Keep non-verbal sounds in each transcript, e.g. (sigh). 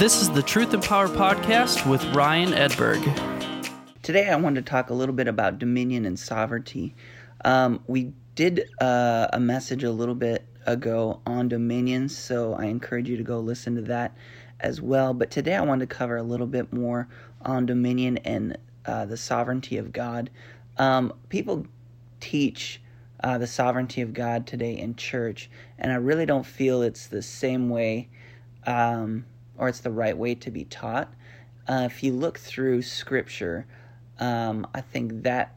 This is the Truth and Power Podcast with Ryan Edberg. Today, I wanted to talk a little bit about dominion and sovereignty. Um, we did uh, a message a little bit ago on dominion, so I encourage you to go listen to that as well. But today, I want to cover a little bit more on dominion and uh, the sovereignty of God. Um, people teach uh, the sovereignty of God today in church, and I really don't feel it's the same way um, or it's the right way to be taught. Uh, if you look through Scripture, um, I think that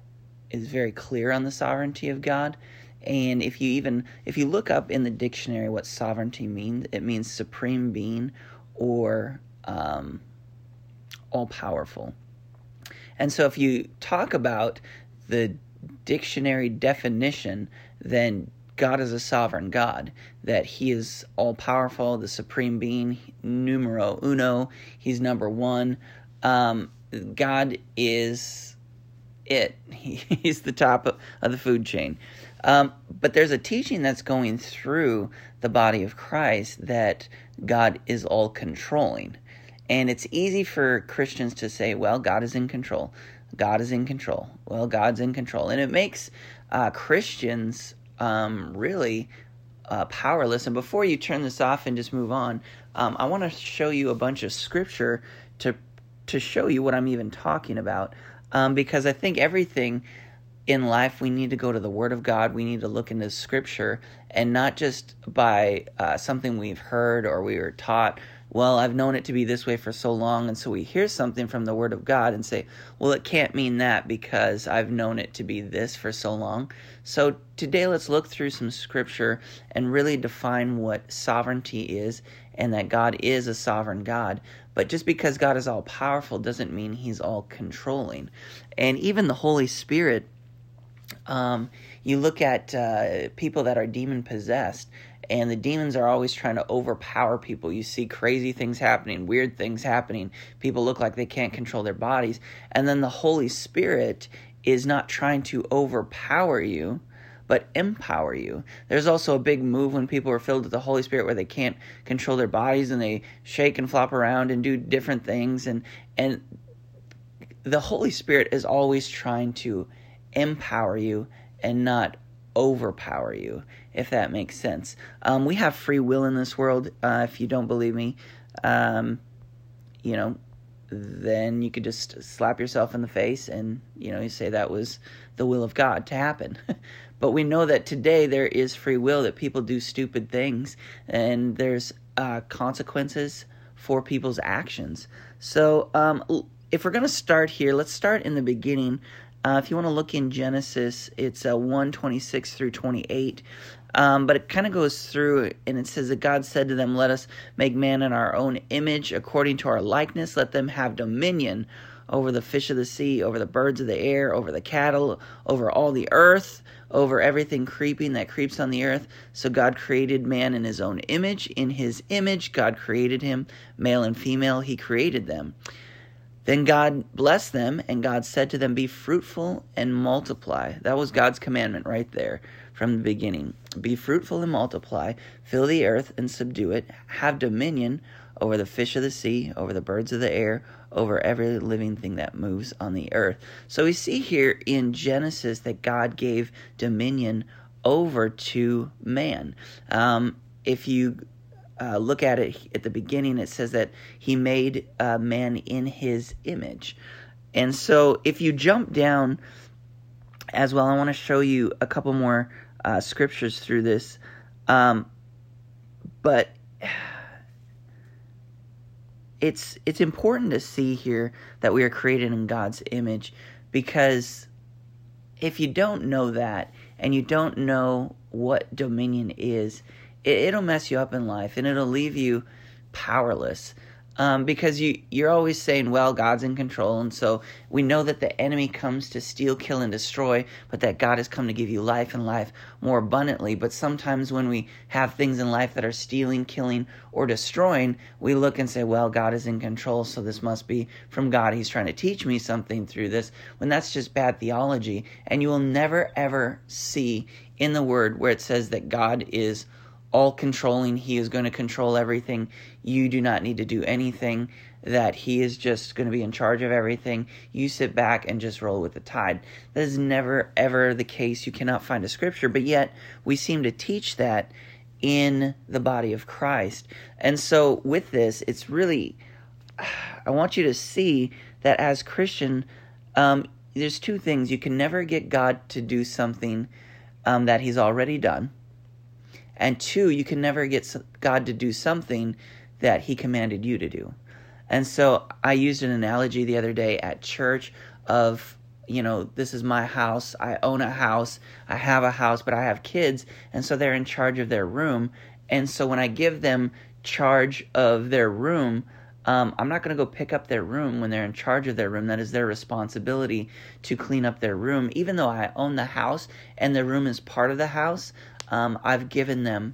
is very clear on the sovereignty of God. And if you even if you look up in the dictionary what sovereignty means, it means supreme being or um, all powerful. And so if you talk about the dictionary definition, then God is a sovereign God, that He is all powerful, the supreme being, numero uno, He's number one. Um, God is it, he, (laughs) He's the top of, of the food chain. Um, but there's a teaching that's going through the body of Christ that God is all controlling. And it's easy for Christians to say, well, God is in control. God is in control. Well, God's in control. And it makes uh, Christians um, really uh, powerless. And before you turn this off and just move on, um, I want to show you a bunch of scripture to to show you what I'm even talking about. Um, because I think everything in life we need to go to the Word of God. We need to look into Scripture and not just by uh, something we've heard or we were taught well, I've known it to be this way for so long, and so we hear something from the Word of God and say, well, it can't mean that because I've known it to be this for so long. So today, let's look through some scripture and really define what sovereignty is and that God is a sovereign God. But just because God is all powerful doesn't mean He's all controlling. And even the Holy Spirit, um, you look at uh, people that are demon possessed and the demons are always trying to overpower people. You see crazy things happening, weird things happening. People look like they can't control their bodies. And then the Holy Spirit is not trying to overpower you, but empower you. There's also a big move when people are filled with the Holy Spirit where they can't control their bodies and they shake and flop around and do different things and and the Holy Spirit is always trying to empower you and not overpower you, if that makes sense. Um, we have free will in this world. Uh, if you don't believe me, um, you know, then you could just slap yourself in the face and, you know, you say that was the will of God to happen. (laughs) but we know that today there is free will, that people do stupid things, and there's uh, consequences for people's actions. So, um, if we're going to start here, let's start in the beginning uh, if you want to look in Genesis, it's uh, 126 through 28. Um, but it kind of goes through and it says that God said to them, Let us make man in our own image, according to our likeness. Let them have dominion over the fish of the sea, over the birds of the air, over the cattle, over all the earth, over everything creeping that creeps on the earth. So God created man in his own image. In his image, God created him, male and female, he created them. Then God blessed them, and God said to them, Be fruitful and multiply. That was God's commandment right there from the beginning. Be fruitful and multiply, fill the earth and subdue it, have dominion over the fish of the sea, over the birds of the air, over every living thing that moves on the earth. So we see here in Genesis that God gave dominion over to man. Um, if you uh, look at it at the beginning, it says that he made uh, man in his image. And so if you jump down as well, I want to show you a couple more uh, scriptures through this. Um, but (sighs) it's it's important to see here that we are created in God's image because if you don't know that and you don't know what dominion is, it, will mess you up in life and it'll leave you powerless um, because you you're always saying, "Well, God's in control," and so we know that the enemy comes to steal, kill, and destroy, but that God has come to give you life and life more abundantly. But sometimes when we have things in life that are stealing, killing, or destroying, we look and say, "Well, God is in control, so this must be from God. He's trying to teach me something through this." When that's just bad theology, and you will never ever see in the Word where it says that God is all controlling. He is going to control everything. you do not need to do anything, that He is just going to be in charge of everything. You sit back and just roll with the tide. That is never, ever the case. You cannot find a scripture, but yet we seem to teach that in the body of Christ. And so with this, it's really, (sighs) I want you to see that as Christian, um, there's two things. You can never get God to do something um, that He's already done. And two, you can never get God to do something that He commanded you to do. And so I used an analogy the other day at church of, you know, this is my house. I own a house. I have a house, but I have kids. And so they're in charge of their room. And so when I give them charge of their room, um, I'm not going to go pick up their room when they're in charge of their room. That is their responsibility to clean up their room. Even though I own the house and the room is part of the house, um, I've given them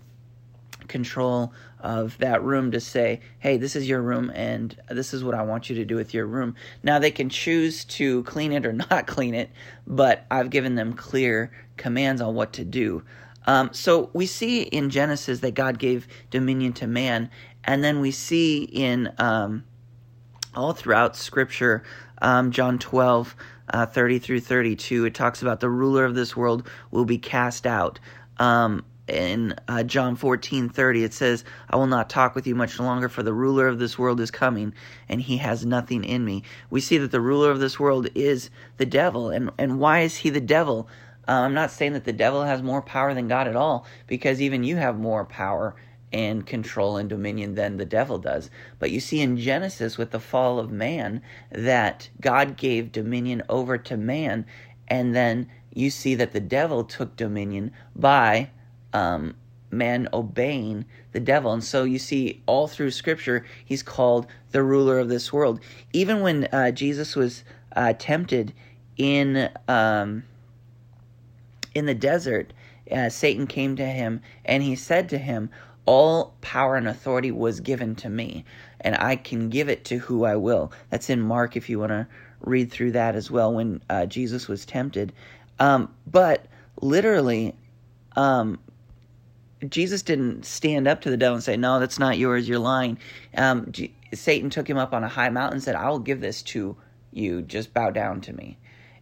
control of that room to say, hey, this is your room and this is what I want you to do with your room. Now they can choose to clean it or (laughs) not clean it, but I've given them clear commands on what to do. Um, so we see in Genesis that God gave dominion to man, and then we see in um, all throughout Scripture, um, John 12, uh, 30 through 32, it talks about the ruler of this world will be cast out. Um, in uh, John 14 30, it says, I will not talk with you much longer, for the ruler of this world is coming, and he has nothing in me. We see that the ruler of this world is the devil. And, and why is he the devil? Uh, I'm not saying that the devil has more power than God at all, because even you have more power and control and dominion than the devil does. But you see in Genesis with the fall of man that God gave dominion over to man, and then you see that the devil took dominion by um, man obeying the devil. And so you see all through Scripture, he's called the ruler of this world. Even when uh, Jesus was uh, tempted in um, in the desert, uh, Satan came to him and he said to him, "All power and authority was given to me, and I can give it to who I will." That's in Mark, if you want to read through that as well. When uh, Jesus was tempted, um, but literally. Um, Jesus didn't stand up to the devil and say, "No, that's not yours. You're lying." Um, G- Satan took him up on a high mountain and said, "I will give this to you. Just bow down to me."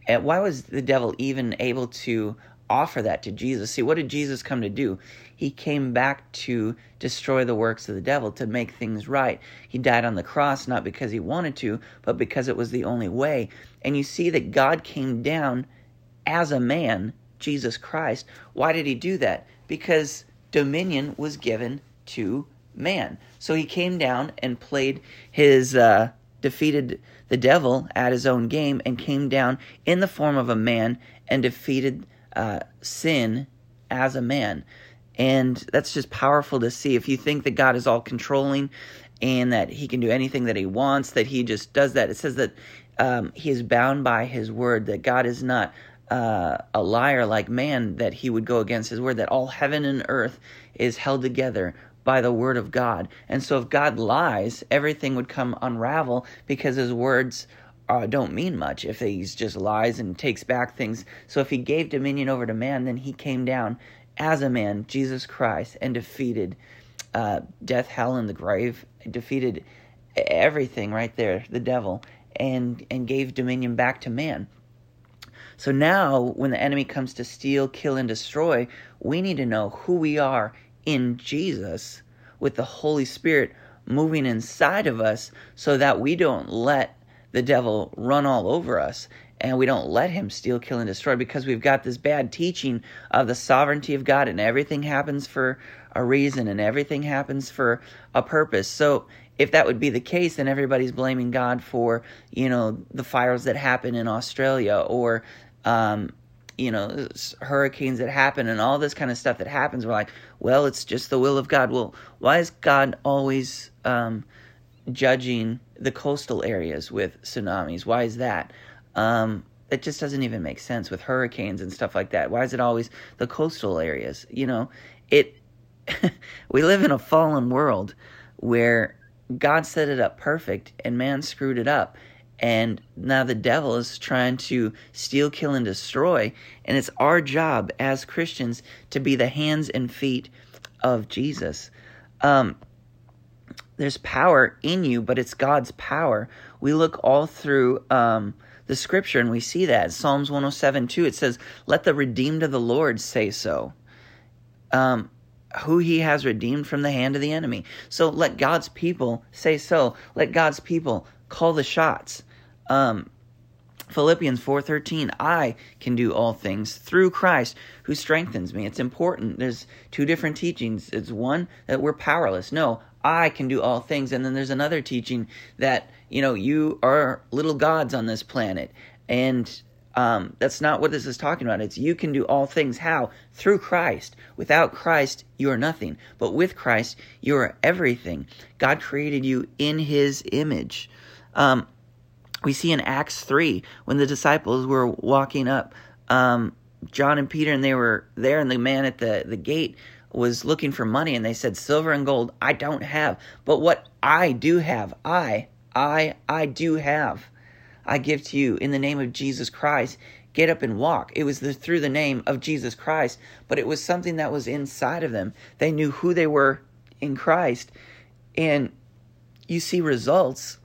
And why was the devil even able to offer that to Jesus? See, what did Jesus come to do? He came back to destroy the works of the devil, to make things right. He died on the cross not because he wanted to, but because it was the only way. And you see that God came down as a man, Jesus Christ. Why did he do that? Because dominion was given to man. So he came down and played his, uh, defeated the devil at his own game and came down in the form of a man and defeated uh, sin as a man. And that's just powerful to see. If you think that God is all controlling and that he can do anything that he wants, that he just does that, it says that um, he is bound by his word, that God is not uh, a liar like man that he would go against his word, that all heaven and earth is held together by the word of God. And so if God lies, everything would come unravel because his words uh, don't mean much if he's just lies and takes back things. So if he gave dominion over to man, then he came down as a man, Jesus Christ, and defeated uh, death, hell, and the grave, defeated everything right there, the devil, and and gave dominion back to man. So now, when the enemy comes to steal, kill, and destroy, we need to know who we are in Jesus with the Holy Spirit moving inside of us so that we don't let the devil run all over us and we don't let him steal, kill, and destroy because we've got this bad teaching of the sovereignty of God and everything happens for a reason and everything happens for a purpose. So if that would be the case, then everybody's blaming God for, you know, the fires that happen in Australia or um, you know, hurricanes that happen and all this kind of stuff that happens. We're like, well, it's just the will of God. Well, why is God always um, judging the coastal areas with tsunamis? Why is that? Um, it just doesn't even make sense with hurricanes and stuff like that. Why is it always the coastal areas? You know, it. (laughs) we live in a fallen world where God set it up perfect and man screwed it up and now the devil is trying to steal, kill, and destroy. And it's our job as Christians to be the hands and feet of Jesus. Um, there's power in you, but it's God's power. We look all through um, the scripture and we see that. Psalms 107 2, it says, Let the redeemed of the Lord say so. Um, who he has redeemed from the hand of the enemy. So let God's people say so. Let God's people call the shots. Um, Philippians 4:13 I can do all things through Christ who strengthens me. It's important. There's two different teachings. It's one that we're powerless. No, I can do all things and then there's another teaching that, you know, you are little gods on this planet and um, that's not what this is talking about. It's you can do all things. How? Through Christ. Without Christ, you are nothing. But with Christ, you are everything. God created you in His image. Um, we see in Acts 3 when the disciples were walking up, um, John and Peter, and they were there, and the man at the, the gate was looking for money, and they said, Silver and gold I don't have, but what I do have, I, I, I do have. I give to you in the name of Jesus Christ. Get up and walk. It was the, through the name of Jesus Christ, but it was something that was inside of them. They knew who they were in Christ. And you see results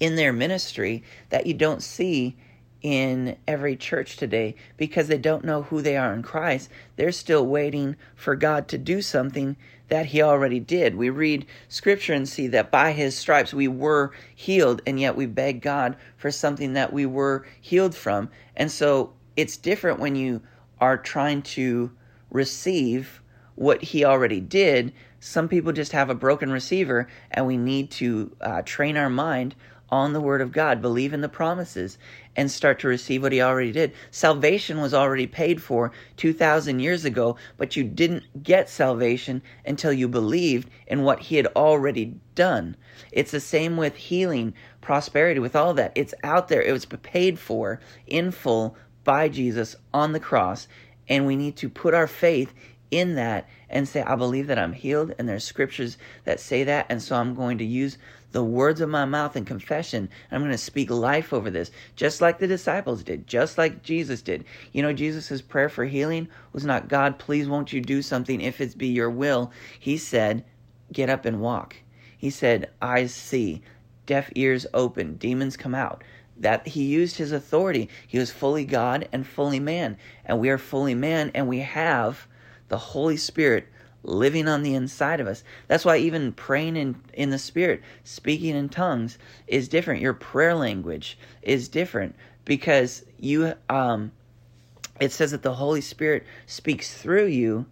in their ministry that you don't see in every church today because they don't know who they are in Christ. They're still waiting for God to do something that He already did. We read Scripture and see that by His stripes we were healed, and yet we beg God for something that we were healed from. And so it's different when you are trying to receive what He already did. Some people just have a broken receiver, and we need to uh, train our mind on the Word of God, believe in the promises, and start to receive what He already did. Salvation was already paid for 2,000 years ago, but you didn't get salvation until you believed in what He had already done. It's the same with healing, prosperity, with all that. It's out there, it was paid for in full by Jesus on the cross, and we need to put our faith in that and say, I believe that I'm healed, and there's scriptures that say that, and so I'm going to use the words of my mouth and confession. I'm going to speak life over this, just like the disciples did, just like Jesus did. You know, Jesus' prayer for healing was not, God, please won't you do something if it's be your will. He said, get up and walk. He said, eyes see, deaf ears open, demons come out. That he used his authority. He was fully God and fully man. And we are fully man, and we have the Holy Spirit living on the inside of us. That's why even praying in, in the Spirit, speaking in tongues, is different. Your prayer language is different because you um it says that the Holy Spirit speaks through you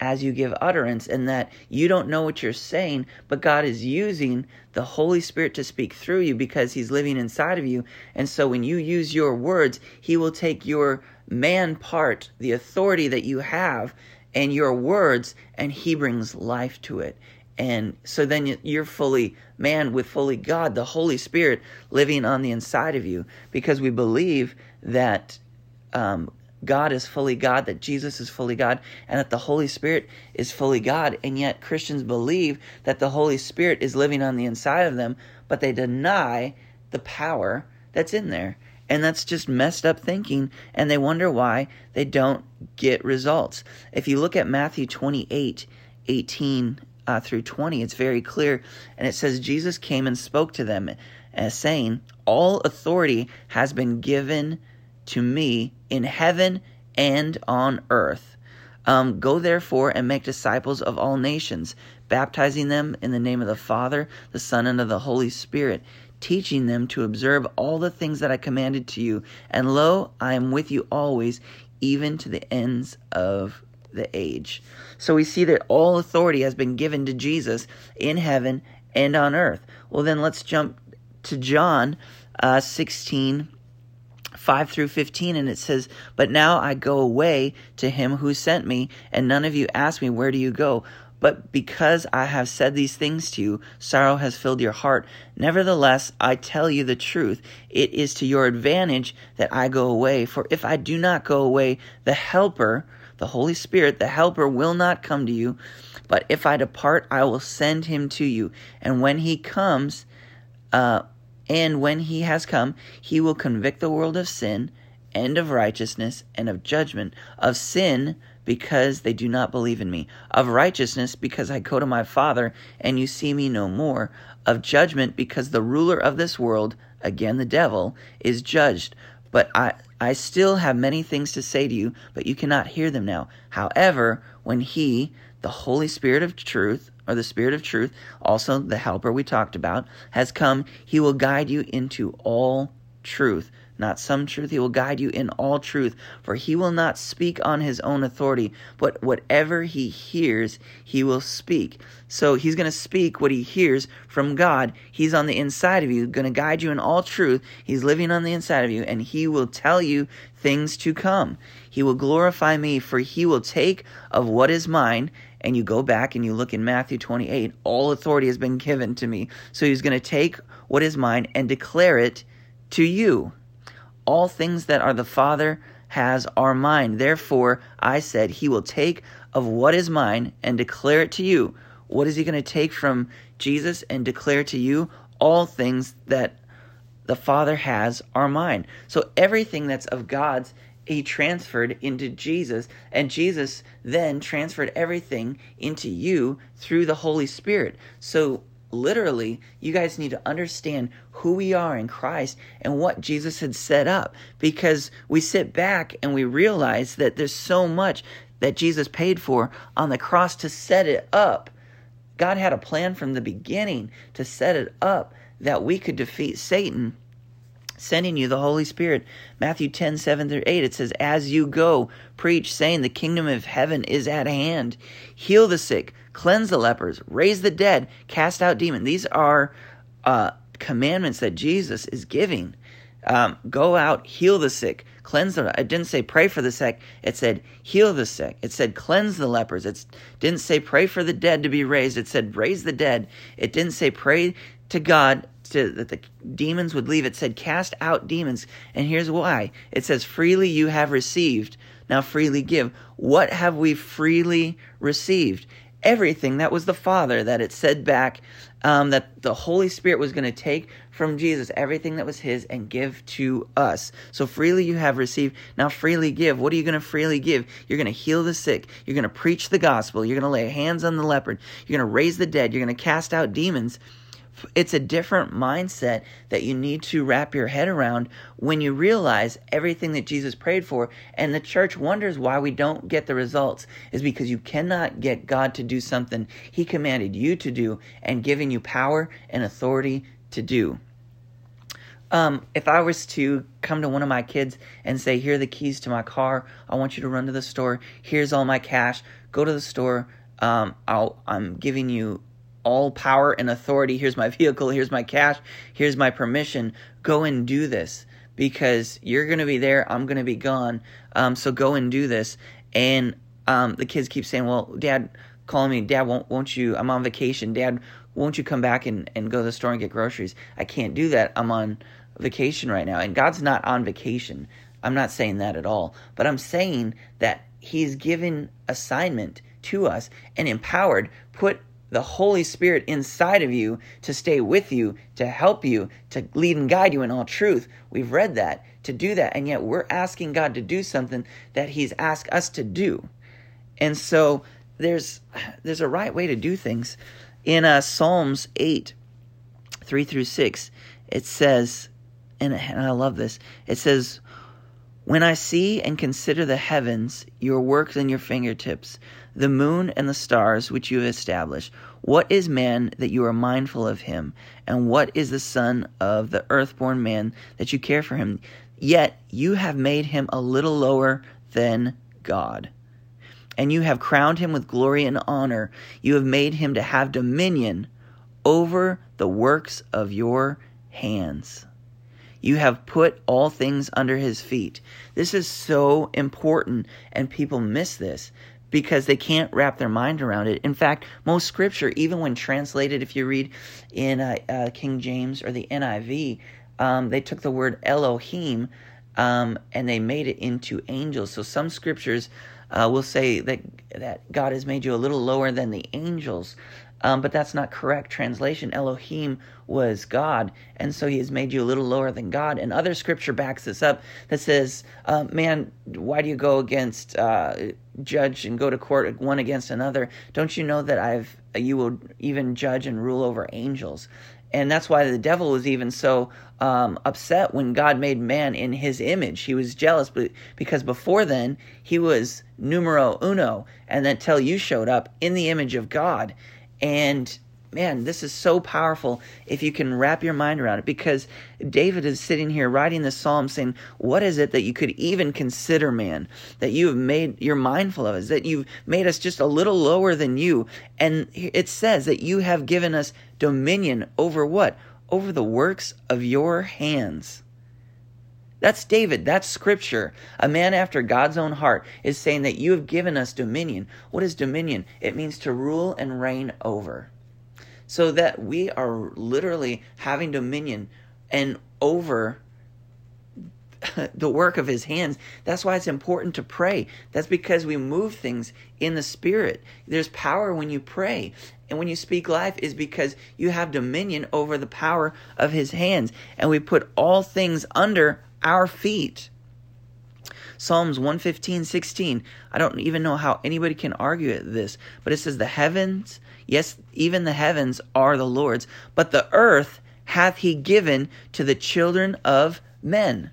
as you give utterance, and that you don't know what you're saying, but God is using the Holy Spirit to speak through you because He's living inside of you. And so when you use your words, He will take your man part, the authority that you have, and your words, and He brings life to it. And so then you're fully man with fully God, the Holy Spirit living on the inside of you, because we believe that um, God is fully God, that Jesus is fully God, and that the Holy Spirit is fully God. And yet Christians believe that the Holy Spirit is living on the inside of them, but they deny the power that's in there. And that's just messed up thinking, and they wonder why they don't get results. If you look at Matthew 28 18 uh, through 20, it's very clear. And it says, Jesus came and spoke to them, uh, saying, All authority has been given to me in heaven and on earth. Um, Go therefore and make disciples of all nations, baptizing them in the name of the Father, the Son, and of the Holy Spirit teaching them to observe all the things that I commanded to you. And lo, I am with you always, even to the ends of the age. So we see that all authority has been given to Jesus in heaven and on earth. Well, then let's jump to John uh, 16. 5 through 15, and it says, But now I go away to him who sent me, and none of you ask me, Where do you go? But because I have said these things to you, sorrow has filled your heart. Nevertheless, I tell you the truth. It is to your advantage that I go away. For if I do not go away, the Helper, the Holy Spirit, the Helper will not come to you. But if I depart, I will send him to you. And when he comes, uh, and when he has come, he will convict the world of sin and of righteousness and of judgment. Of sin, because they do not believe in me, of righteousness, because I go to my Father, and you see me no more, of judgment, because the ruler of this world, again the devil, is judged. But I, I still have many things to say to you, but you cannot hear them now. However, when he, the Holy Spirit of truth, or the Spirit of truth, also the helper we talked about, has come, he will guide you into all truth not some truth. He will guide you in all truth, for he will not speak on his own authority, but whatever he hears, he will speak. So he's going to speak what he hears from God. He's on the inside of you, going to guide you in all truth. He's living on the inside of you, and he will tell you things to come. He will glorify me, for he will take of what is mine and you go back and you look in Matthew 28, all authority has been given to me. So he's going to take what is mine and declare it to you. All things that are the Father has are mine. Therefore, I said, He will take of what is mine and declare it to you. What is He going to take from Jesus and declare to you? All things that the Father has are mine. So everything that's of God's, He transferred into Jesus, and Jesus then transferred everything into you through the Holy Spirit. So literally, you guys need to understand who we are in Christ and what Jesus had set up because we sit back and we realize that there's so much that Jesus paid for on the cross to set it up. God had a plan from the beginning to set it up that we could defeat Satan sending you the Holy Spirit. Matthew 10, 7 through 8, it says, As you go, preach, saying, The kingdom of heaven is at hand. Heal the sick, cleanse the lepers, raise the dead, cast out demons. These are uh, commandments that Jesus is giving. Um, go out, heal the sick, cleanse them. It didn't say pray for the sick. It said heal the sick. It said cleanse the lepers. It didn't say pray for the dead to be raised. It said raise the dead. It didn't say pray to God to, that the demons would leave. It said cast out demons. And here's why. It says freely you have received. Now freely give. What have we freely received? Everything that was the Father that it said back um, that the Holy Spirit was going to take from Jesus everything that was His and give to us. So freely you have received, now freely give. What are you going to freely give? You're going to heal the sick. You're going to preach the gospel. You're going to lay hands on the leopard. You're going to raise the dead. You're going to cast out demons it's a different mindset that you need to wrap your head around when you realize everything that Jesus prayed for. And the church wonders why we don't get the results is because you cannot get God to do something He commanded you to do and giving you power and authority to do. Um, if I was to come to one of my kids and say, Here are the keys to my car, I want you to run to the store, here's all my cash, go to the store, um, I'll, I'm giving you all power and authority. Here's my (laughs) vehicle. Here's my cash. Here's my permission. Go and do this because you're going to be there. I'm going to be gone. Um, so go and do this. And um, the kids keep saying, well, dad, calling me, dad, won't, won't you, I'm on vacation. Dad, won't you come back and, and go to the store and get groceries? I can't do that. I'm on vacation right now. And God's not on vacation. I'm not saying that at all. But I'm saying that he's given assignment to us and empowered, put the Holy Spirit inside of you to stay with you, to help you, to lead and guide you in all truth. We've read that, to do that, and yet we're asking God to do something that He's asked us to do. And so there's there's a right way to do things. In uh, Psalms 8, 3 through 6, it says, and, and I love this, it says, When I see and consider the heavens, your works and your fingertips, the moon and the stars which you have established. What is man that you are mindful of him? And what is the son of the earthborn man that you care for him? Yet you have made him a little lower than God. And you have crowned him with glory and honor. You have made him to have dominion over the works of your hands. You have put all things under his feet. This is so important, and people miss this because they can't wrap their mind around it. In fact, most scripture, even when translated, if you read in uh, uh, King James or the NIV, um, they took the word Elohim um, and they made it into angels. So some scriptures uh, will say that that God has made you a little lower than the angels. Um, but that's not correct translation. Elohim was God, and so He has made you a little lower than God. And other scripture backs this up that says, uh, "Man, why do you go against uh, judge and go to court one against another? Don't you know that I've you will even judge and rule over angels?" And that's why the devil was even so um, upset when God made man in his image. He was jealous because before then he was numero uno, and then till you showed up in the image of God. And man, this is so powerful if you can wrap your mind around it because David is sitting here writing the psalm saying, What is it that you could even consider, man? That you have made, you're mindful of us, that you've made us just a little lower than you. And it says that you have given us dominion over what? Over the works of your hands. That's David. That's scripture. A man after God's own heart is saying that you have given us dominion. What is dominion? It means to rule and reign over. So that we are literally having dominion and over the work of his hands. That's why it's important to pray. That's because we move things in the spirit. There's power when you pray. And when you speak life is because you have dominion over the power of his hands. And we put all things under our feet. Psalms 115, 16. I don't even know how anybody can argue this, but it says, The heavens, yes, even the heavens are the Lord's, but the earth hath he given to the children of men.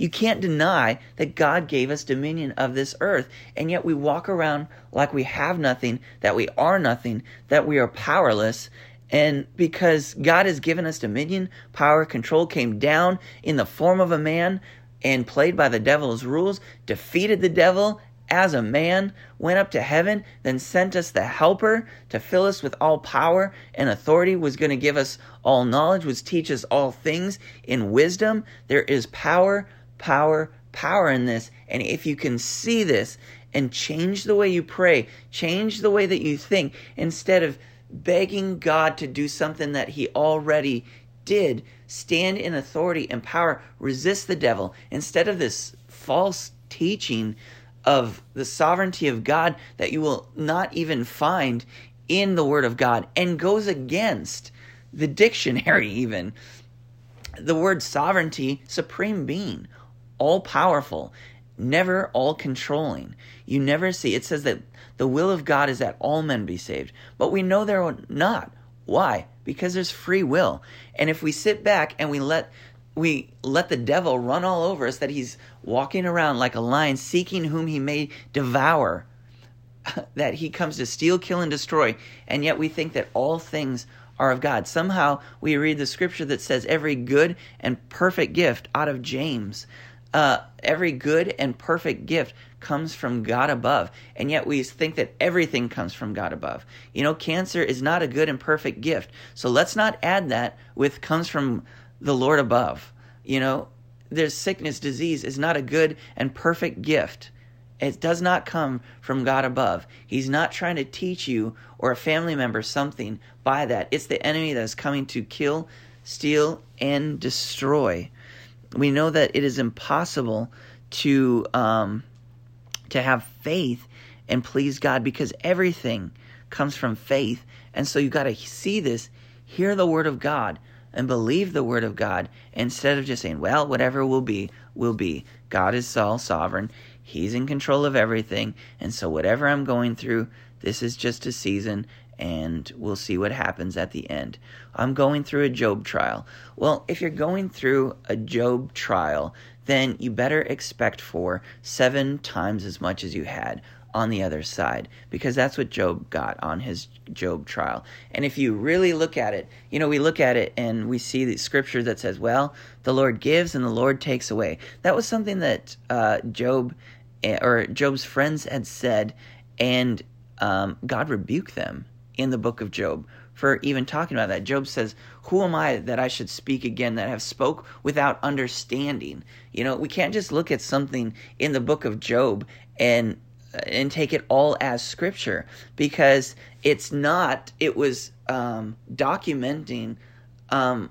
You can't deny that God gave us dominion of this earth, and yet we walk around like we have nothing, that we are nothing, that we are powerless, and because God has given us dominion, power, control came down in the form of a man and played by the devil's rules, defeated the devil as a man, went up to heaven, then sent us the helper to fill us with all power and authority, was going to give us all knowledge, was teach us all things in wisdom. There is power, power, power in this. And if you can see this and change the way you pray, change the way that you think, instead of begging God to do something that he already did. Stand in authority and power, resist the devil. Instead of this false teaching of the sovereignty of God that you will not even find in the Word of God and goes against the dictionary, (laughs) even. The word sovereignty, supreme being, all powerful, never all controlling. You never see, it says that the will of God is that all men be saved. But we know they're not. Why? Because there's free will. And if we sit back and we let we let the devil run all over us that he's walking around like a lion seeking whom he may devour (laughs) that he comes to steal kill and destroy and yet we think that all things are of God somehow we read the scripture that says every good and perfect gift out of James uh, every good and perfect gift comes from God above. And yet we think that everything comes from God above. You know, cancer is not a good and perfect gift. So let's not add that with comes from the Lord above. You know, there's sickness, disease is not a good and perfect gift. It does not come from God above. He's not trying to teach you or a family member something by that. It's the enemy that is coming to kill, steal, and destroy we know that it is impossible to um, to have faith and please God because everything comes from faith. And so you got to see this, hear the word of God, and believe the word of God instead of just saying, well, whatever will be, will be. God is all sovereign. He's in control of everything. And so whatever I'm going through, this is just a season and we'll see what happens at the end. I'm going through a Job trial. Well, if you're going through a Job trial, then you better expect for seven times as much as you had on the other side because that's what Job got on his Job trial. And if you really look at it, you know, we look at it and we see the scripture that says, well, the Lord gives and the Lord takes away. That was something that uh, Job eh, or Job's friends had said, and um, God rebuked them in the book of Job for even talking about that. Job says, "Who am I that I should speak again that have spoke without understanding?" You know, we can't just look at something in the book of Job and and take it all as scripture because it's not. It was um, documenting um,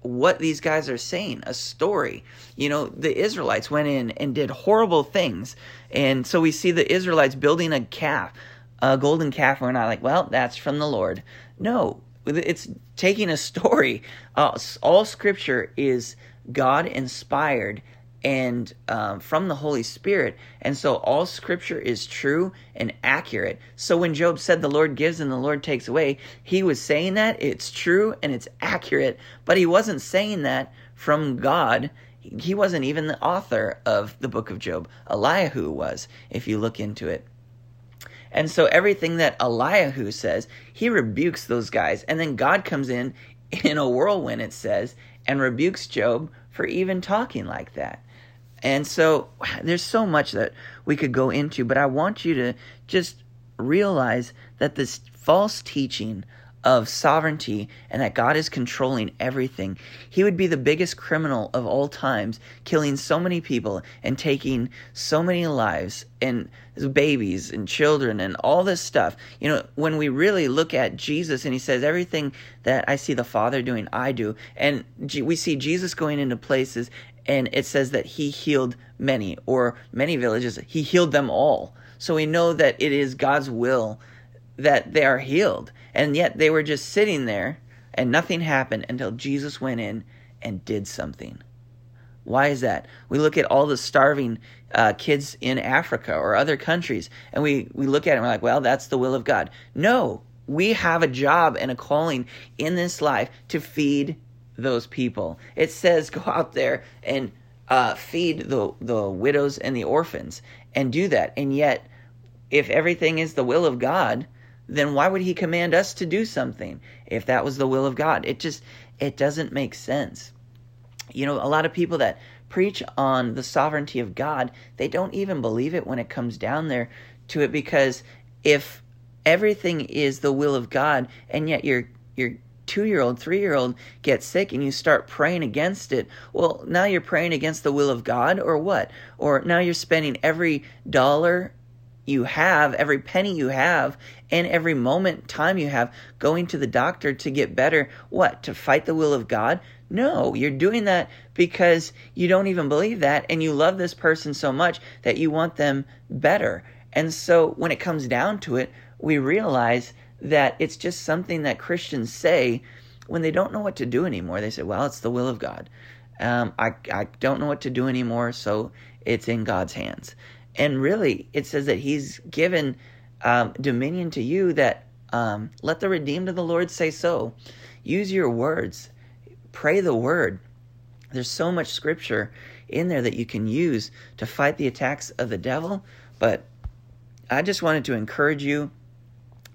what these guys are saying, a story. You know, the Israelites went in and did horrible things, and so we see the Israelites building a calf a golden calf, and we're not like, well, that's from the Lord. No, it's taking a story. (laughs) Uh, all scripture is God inspired and um, from the Holy Spirit. And so all scripture is true and accurate. So when Job said the Lord gives and the Lord takes away, he was saying that it's true and it's accurate, but he wasn't saying that from God. He wasn't even the author of the book of Job. Elihu was, if you look into it. And so everything that Elihu says, he rebukes those guys. And then God comes in (laughs) in a whirlwind, it says, and rebukes Job for even talking like that. And so (sighs) there's so much that we could go into, but I want you to just realize that this false teaching of sovereignty and that God is controlling everything. He would be the biggest criminal of all times, killing so many people and taking so many lives and babies and children and all this stuff. You know, when we really look at Jesus and he says, Everything that I see the Father doing, I do. And we see Jesus going into places and it says that he healed many or many villages, he healed them all. So we know that it is God's will that they are healed. And yet they were just sitting there and nothing happened until Jesus went in and did something. Why is that? We look at all the starving uh, kids in Africa or other countries, and we, we look at it and we're like, well, that's the will of God. No, we have a job and a calling in this life to feed those people. It says go out there and uh, feed the, the widows and the orphans and do that. And yet, if everything is the will of God, then why would he command us to do something if that was the will of God? It just it doesn't make sense. You know, a lot of people that preach on the sovereignty of God, they don't even believe it when it comes down there to it because if everything is the will of God and yet your your 2-year-old, 3-year-old gets sick and you start praying against it, well, now you're praying against the will of God or what? Or now you're spending every dollar you have, every penny you have, and every moment, time you have going to the doctor to get better. What? To fight the will of God? No, you're doing that because you don't even believe that and you love this person so much that you want them better. And so when it comes down to it, we realize that it's just something that Christians say when they don't know what to do anymore. They say, well, it's the will of God. Um, I, I don't know what to do anymore, so it's in God's hands. And really, it says that He's given um, dominion to you that um, let the redeemed of the Lord say so. Use your words, pray the word. There's so much scripture in there that you can use to fight the attacks of the devil. But I just wanted to encourage you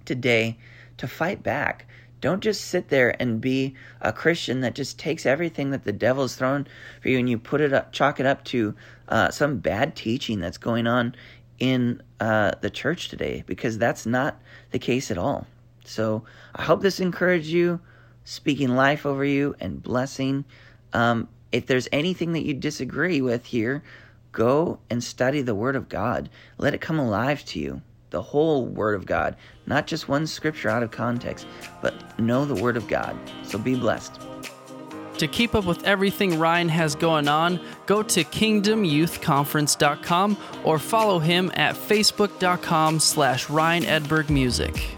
today to fight back. Don't just sit there and be a Christian that just takes everything that the devil's thrown for you and you put it up, chalk it up to uh, some bad teaching that's going on in uh, the church today, because that's not the case at all. So I hope this encouraged you, speaking life over you and blessing. Um, if there's anything that you disagree with here, go and study the Word of God. Let it come alive to you the whole Word of God, not just one scripture out of context, but know the Word of God. So be blessed. To keep up with everything Ryan has going on, go to kingdomyouthconference.com or follow him at facebook.com slash Ryan Edberg Music.